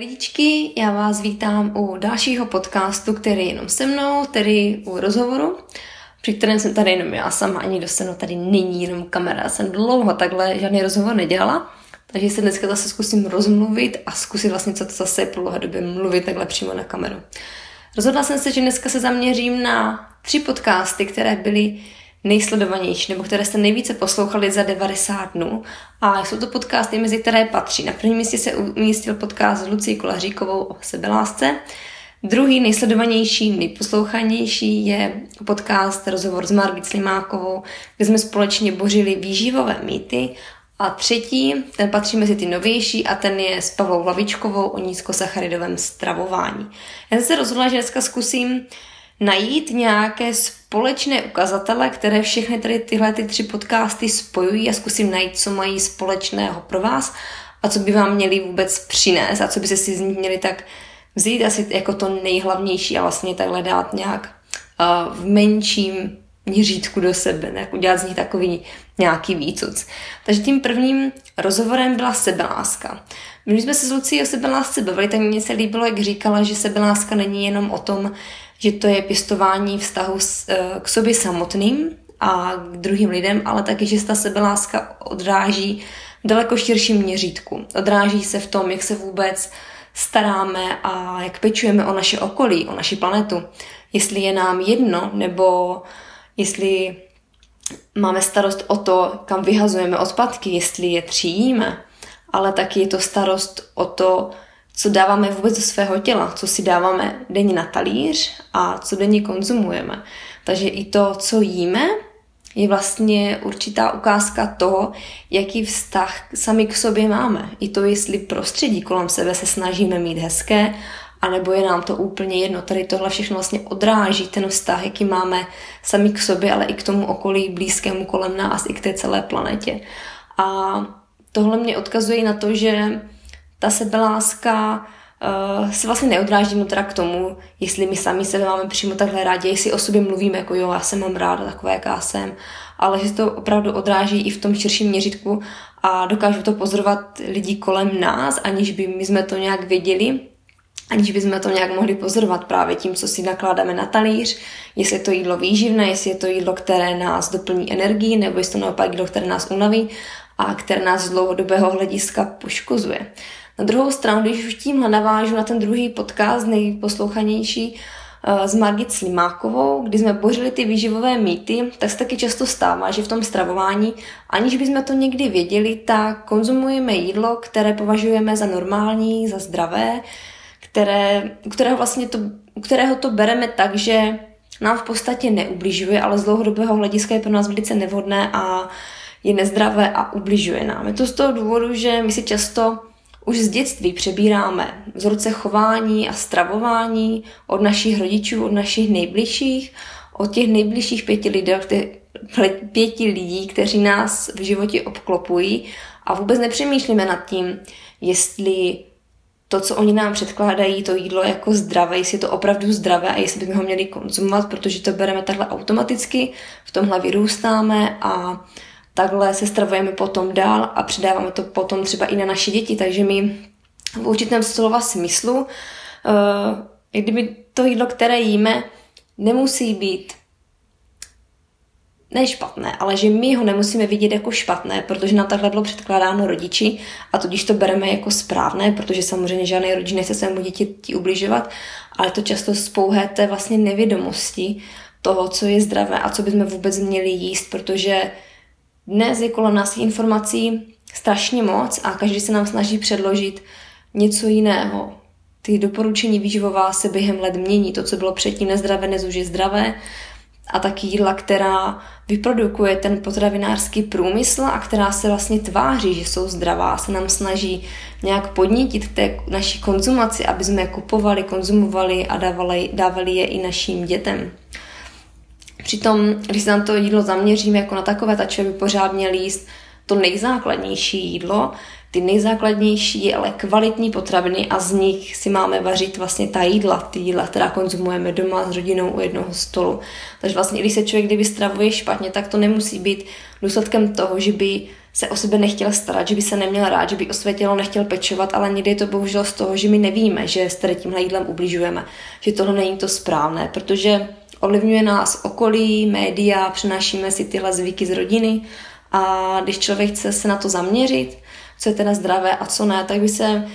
Lidičky, já vás vítám u dalšího podcastu, který je jenom se mnou, tedy u rozhovoru, při kterém jsem tady jenom já sama, ani dostanu tady není jenom kamera. Já jsem dlouho takhle žádný rozhovor nedělala, takže se dneska zase zkusím rozmluvit a zkusit vlastně, co to zase po dlouhé době mluvit takhle přímo na kameru. Rozhodla jsem se, že dneska se zaměřím na tři podcasty, které byly nejsledovanější, nebo které jste nejvíce poslouchali za 90 dnů. A jsou to podcasty, mezi které patří. Na prvním místě se umístil podcast s Lucí Kolaříkovou o sebelásce. Druhý nejsledovanější, nejposlouchanější je podcast Rozhovor s Margit Slimákovou, kde jsme společně bořili výživové mýty. A třetí, ten patří mezi ty novější a ten je s Pavlou Lavičkovou o nízkosacharidovém stravování. Já jsem se rozhodla, že dneska zkusím najít nějaké společné ukazatele, které všechny tady tyhle ty tři podcasty spojují a zkusím najít, co mají společného pro vás a co by vám měli vůbec přinést a co by se si z nich měli tak vzít asi jako to nejhlavnější a vlastně takhle dát nějak uh, v menším měřítku do sebe, ne? udělat z nich takový nějaký výcuc. Takže tím prvním rozhovorem byla sebeláska. My jsme se s Lucí o sebelásce bavili, tak mně se líbilo, jak říkala, že sebeláska není jenom o tom, že to je pěstování vztahu s, k sobě samotným a k druhým lidem, ale taky, že ta sebeláska odráží v daleko širším měřítku. Odráží se v tom, jak se vůbec staráme a jak pečujeme o naše okolí, o naši planetu. Jestli je nám jedno, nebo jestli máme starost o to, kam vyhazujeme odpadky, jestli je tříjíme, ale taky je to starost o to, co dáváme vůbec do svého těla, co si dáváme denně na talíř a co denně konzumujeme. Takže i to, co jíme, je vlastně určitá ukázka toho, jaký vztah sami k sobě máme. I to, jestli prostředí kolem sebe se snažíme mít hezké, anebo je nám to úplně jedno. Tady tohle všechno vlastně odráží ten vztah, jaký máme sami k sobě, ale i k tomu okolí blízkému kolem nás, i k té celé planetě. A tohle mě odkazuje na to, že ta sebeláska uh, se vlastně neodráží no teda k tomu, jestli my sami sebe máme přímo takhle rádi, jestli o sobě mluvíme jako jo, já se mám ráda takové, jaká jsem, ale že se to opravdu odráží i v tom širším měřitku a dokážu to pozorovat lidi kolem nás, aniž by my jsme to nějak věděli, aniž bychom to nějak mohli pozorovat právě tím, co si nakládáme na talíř, jestli je to jídlo výživné, jestli je to jídlo, které nás doplní energii, nebo jestli to naopak jídlo, které nás unaví a které nás z dlouhodobého hlediska poškozuje. Na druhou stranu, když už tímhle navážu na ten druhý podcast, nejposlouchanější, eh, s Margit Slimákovou, kdy jsme bořili ty výživové mýty, tak se taky často stává, že v tom stravování, aniž bychom to někdy věděli, tak konzumujeme jídlo, které považujeme za normální, za zdravé, které, kterého vlastně to, kterého to bereme tak, že nám v podstatě neubližuje, ale z dlouhodobého hlediska je pro nás velice nevhodné a je nezdravé a ubližuje nám. Je to z toho důvodu, že my si často už z dětství přebíráme vzorce chování a stravování od našich rodičů, od našich nejbližších, od těch nejbližších pěti lidí, pěti lidí, kteří nás v životě obklopují a vůbec nepřemýšlíme nad tím, jestli to, co oni nám předkládají, to jídlo jako zdravé, jestli je to opravdu zdravé a jestli bychom ho měli konzumovat, protože to bereme takhle automaticky, v tomhle vyrůstáme a takhle se stravujeme potom dál a předáváme to potom třeba i na naše děti, takže my v určitém slova smyslu, uh, kdyby to jídlo, které jíme, nemusí být ne špatné, ale že my ho nemusíme vidět jako špatné, protože nám takhle bylo předkládáno rodiči a tudíž to bereme jako správné, protože samozřejmě žádný rodič nechce svému děti ubližovat, ale to často z pouhé té vlastně nevědomosti toho, co je zdravé a co bychom vůbec měli jíst, protože dnes je kolem nás informací strašně moc a každý se nám snaží předložit něco jiného. Ty doporučení výživová se během let mění. To, co bylo předtím nezdravé, dnes už je zdravé a taky jídla, která vyprodukuje ten potravinářský průmysl a která se vlastně tváří, že jsou zdravá, se nám snaží nějak podnítit k té naší konzumaci, aby jsme je kupovali, konzumovali a dávali, dávali je i našim dětem. Přitom, když se na to jídlo zaměříme jako na takové, ta člověk by pořád měl jíst to nejzákladnější jídlo, ty nejzákladnější, ale kvalitní potraviny a z nich si máme vařit vlastně ta jídla, ty jídla, která konzumujeme doma s rodinou u jednoho stolu. Takže vlastně, když se člověk kdyby stravuje špatně, tak to nemusí být důsledkem toho, že by se o sebe nechtěl starat, že by se neměl rád, že by o své tělo nechtěl pečovat, ale někdy je to bohužel z toho, že my nevíme, že s tímhle jídlem ubližujeme, že tohle není to správné, protože ovlivňuje nás okolí, média, přenášíme si tyhle zvyky z rodiny a když člověk chce se na to zaměřit, co je teda zdravé a co ne, tak by se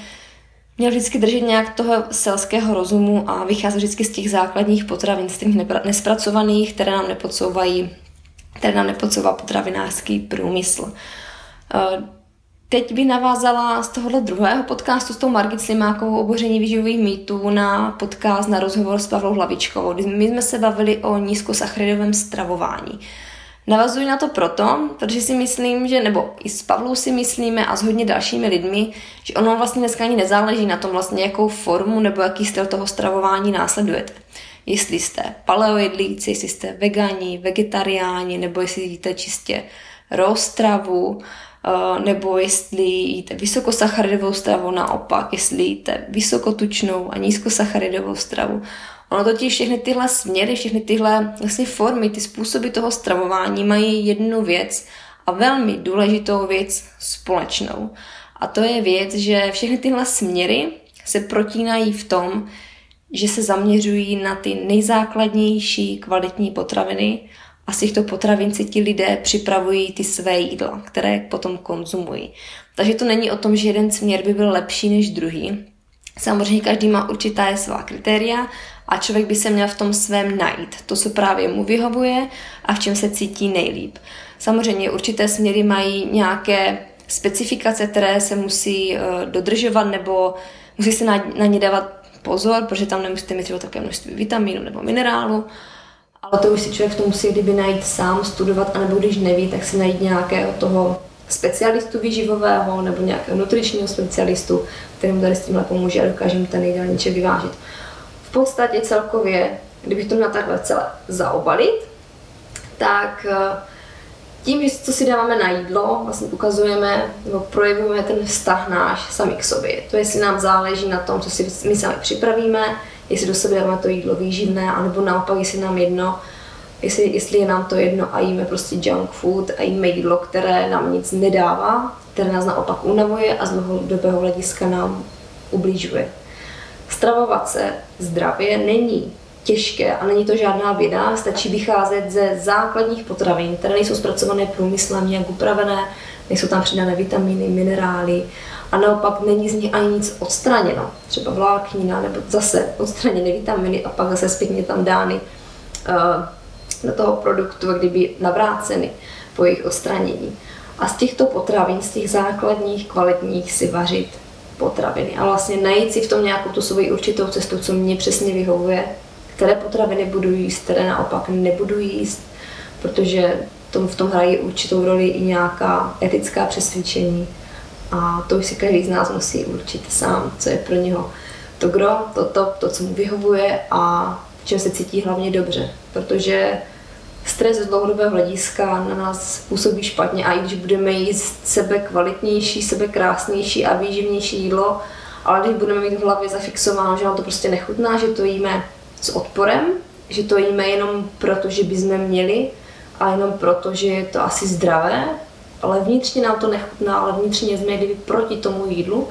měl vždycky držet nějak toho selského rozumu a vycházet vždycky z těch základních potravin, z těch nespracovaných, které nám nepodsouvají, které nám nepodsouvá potravinářský průmysl. Teď by navázala z tohohle druhého podcastu s tou Margit Slimákovou oboření výživových mýtů na podcast, na rozhovor s Pavlou Hlavičkovou. My jsme se bavili o nízkosacharidovém stravování. Navazuji na to proto, protože si myslím, že, nebo i s Pavlou si myslíme a s hodně dalšími lidmi, že ono vlastně dneska ani nezáleží na tom vlastně, jakou formu nebo jaký styl toho stravování následujete. Jestli jste paleojedlíci, jestli jste vegani, vegetariáni, nebo jestli jíte čistě roztravu, nebo jestli jíte vysokosacharidovou stravu naopak, jestli jíte vysokotučnou a nízkosacharidovou stravu. Ono totiž všechny tyhle směry, všechny tyhle vlastně formy, ty způsoby toho stravování mají jednu věc a velmi důležitou věc společnou. A to je věc, že všechny tyhle směry se protínají v tom, že se zaměřují na ty nejzákladnější kvalitní potraviny a z těchto potravin si ti lidé připravují ty své jídla, které potom konzumují. Takže to není o tom, že jeden směr by byl lepší než druhý. Samozřejmě každý má určitá svá kritéria a člověk by se měl v tom svém najít. To, co právě mu vyhovuje a v čem se cítí nejlíp. Samozřejmě určité směry mají nějaké specifikace, které se musí uh, dodržovat nebo musí se na, na ně dávat pozor, protože tam nemusíte mít třeba také množství vitamínu nebo minerálu. Ale to už si člověk v tom musí kdyby najít sám, studovat, anebo když neví, tak si najít nějakého toho specialistu výživového nebo nějakého nutričního specialistu, kterému tady s tímhle pomůže a dokáže mu ten jídelníček vyvážit podstatě celkově, kdybych to měla takhle celé zaobalit, tak eh, tím, co si dáváme na jídlo, vlastně ukazujeme nebo projevujeme ten vztah náš sami k sobě. To jestli nám záleží na tom, co si my sami připravíme, jestli do sebe dáme to jídlo výživné, anebo naopak, jestli nám jedno, jestli, jestli je nám to jedno a jíme prostě junk food a jíme jídlo, které nám nic nedává, které nás naopak unavuje a z dlouhodobého hlediska nám ublížuje. Stravovat se zdravě není těžké a není to žádná věda, stačí vycházet ze základních potravin, které nejsou zpracované průmyslem, nějak upravené, nejsou tam přidané vitamíny, minerály a naopak není z nich ani nic odstraněno, třeba vláknina nebo zase odstraněny vitaminy a pak zase zpětně tam dány uh, do toho produktu, kdyby navráceny po jejich odstranění. A z těchto potravin, z těch základních, kvalitních si vařit potraviny. A vlastně najít si v tom nějakou tu svoji určitou cestu, co mě přesně vyhovuje, které potraviny budu jíst, které naopak nebudu jíst, protože v tom hrají určitou roli i nějaká etická přesvědčení a to už si každý z nás musí určit sám, co je pro něho to gro, to to, to, co mu vyhovuje a v čem se cítí hlavně dobře, protože stres z dlouhodobého hlediska na nás působí špatně a i když budeme jíst sebe kvalitnější, sebe krásnější a výživnější jídlo, ale když budeme mít v hlavě zafixováno, že nám to prostě nechutná, že to jíme s odporem, že to jíme jenom proto, že bychom měli a jenom proto, že je to asi zdravé, ale vnitřně nám to nechutná, ale vnitřně jsme kdyby proti tomu jídlu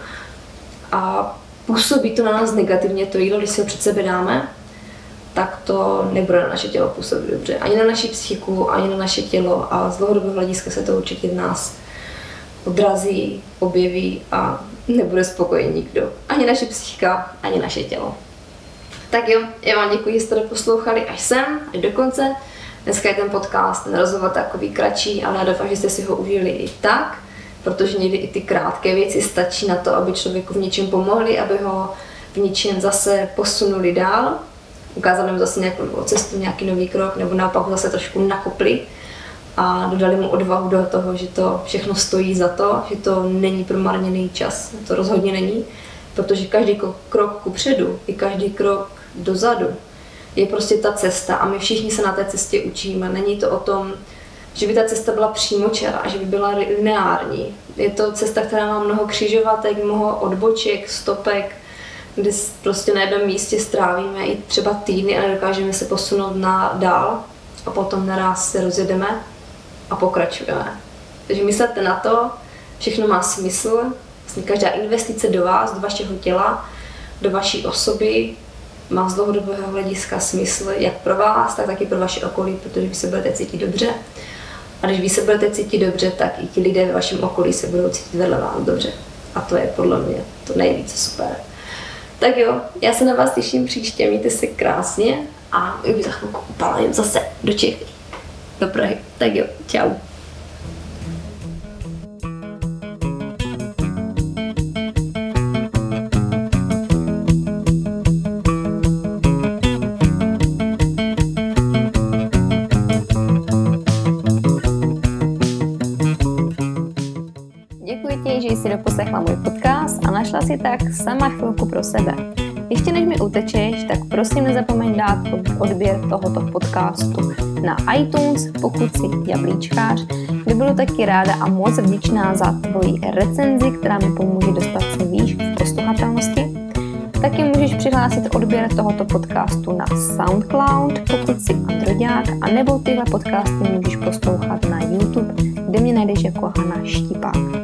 a působí to na nás negativně to jídlo, když si ho před sebe dáme, tak to nebude na naše tělo působit dobře. Ani na naši psychiku, ani na naše tělo a z dlouhodobého hlediska se to určitě v nás odrazí, objeví a nebude spokojený nikdo. Ani naše psychika, ani naše tělo. Tak jo, já vám děkuji, že jste poslouchali až sem, až do konce. Dneska je ten podcast, ten rozhovor takový kratší, ale já doufám, že jste si ho užili i tak, protože někdy i ty krátké věci stačí na to, aby člověku v něčem pomohli, aby ho v něčem zase posunuli dál. Ukázali mu zase nějakou novou cestu, nějaký nový krok, nebo naopak zase trošku nakopli a dodali mu odvahu do toho, že to všechno stojí za to, že to není promarněný čas, to rozhodně není, protože každý krok ku předu i každý krok dozadu je prostě ta cesta a my všichni se na té cestě učíme. Není to o tom, že by ta cesta byla přímočará, že by byla lineární. Je to cesta, která má mnoho křižovatek, mnoho odboček, stopek, kdy prostě na jednom místě strávíme i třeba týdny a nedokážeme se posunout na dál a potom naraz se rozjedeme a pokračujeme. Takže myslete na to, všechno má smysl, vlastně každá investice do vás, do vašeho těla, do vaší osoby má z dlouhodobého hlediska smysl jak pro vás, tak taky pro vaše okolí, protože vy se budete cítit dobře. A když vy se budete cítit dobře, tak i ti lidé ve vašem okolí se budou cítit vedle vás dobře. A to je podle mě to nejvíce super. Tak jo, já se na vás těším příště, mějte se krásně a už za chvilku zase do Čech, do Prahy. Tak jo, čau. Ti, že jsi doposlechla můj podcast a našla si tak sama chvilku pro sebe. Ještě než mi utečeš, tak prosím nezapomeň dát odběr tohoto podcastu na iTunes, pokud jsi jablíčkář, kde budu taky ráda a moc vděčná za tvoji recenzi, která mi pomůže dostat se výš v posluchatelnosti. Taky můžeš přihlásit odběr tohoto podcastu na SoundCloud, pokud jsi androďák, a nebo tyhle podcasty můžeš poslouchat na YouTube, kde mě najdeš jako Hana Štipák.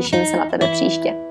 těším se na tebe příště.